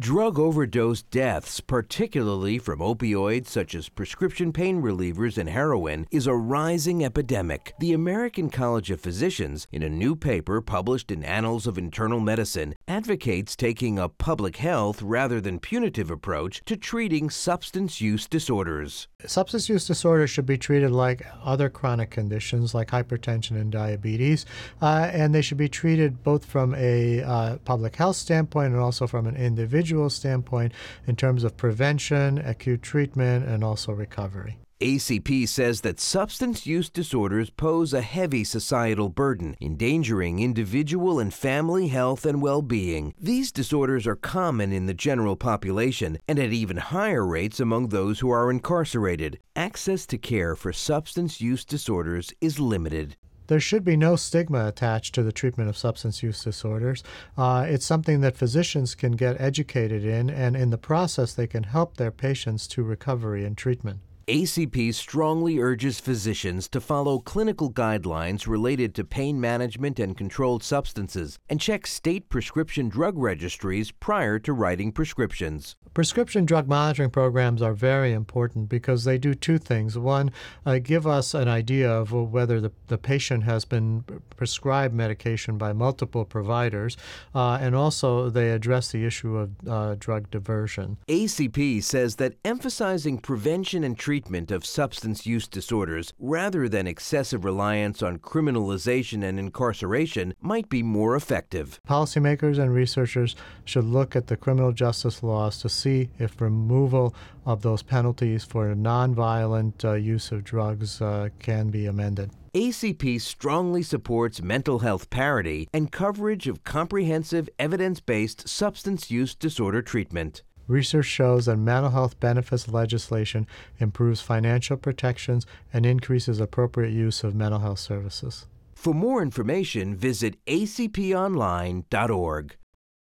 Drug overdose deaths, particularly from opioids such as prescription pain relievers and heroin, is a rising epidemic. The American College of Physicians, in a new paper published in Annals of Internal Medicine, advocates taking a public health rather than punitive approach to treating substance use disorders. Substance use disorders should be treated like other chronic conditions like hypertension and diabetes, uh, and they should be treated both from a uh, public health standpoint and also from an individual individual standpoint in terms of prevention, acute treatment, and also recovery. ACP says that substance use disorders pose a heavy societal burden, endangering individual and family health and well being. These disorders are common in the general population and at even higher rates among those who are incarcerated. Access to care for substance use disorders is limited there should be no stigma attached to the treatment of substance use disorders. Uh, it's something that physicians can get educated in, and in the process, they can help their patients to recovery and treatment. ACP strongly urges physicians to follow clinical guidelines related to pain management and controlled substances and check state prescription drug registries prior to writing prescriptions. Prescription drug monitoring programs are very important because they do two things. One, uh, give us an idea of whether the, the patient has been prescribed medication by multiple providers, uh, and also they address the issue of uh, drug diversion. ACP says that emphasizing prevention and treatment treatment of substance use disorders rather than excessive reliance on criminalization and incarceration might be more effective. Policymakers and researchers should look at the criminal justice laws to see if removal of those penalties for nonviolent uh, use of drugs uh, can be amended. ACP strongly supports mental health parity and coverage of comprehensive evidence based substance use disorder treatment. Research shows that mental health benefits legislation improves financial protections and increases appropriate use of mental health services. For more information, visit acponline.org.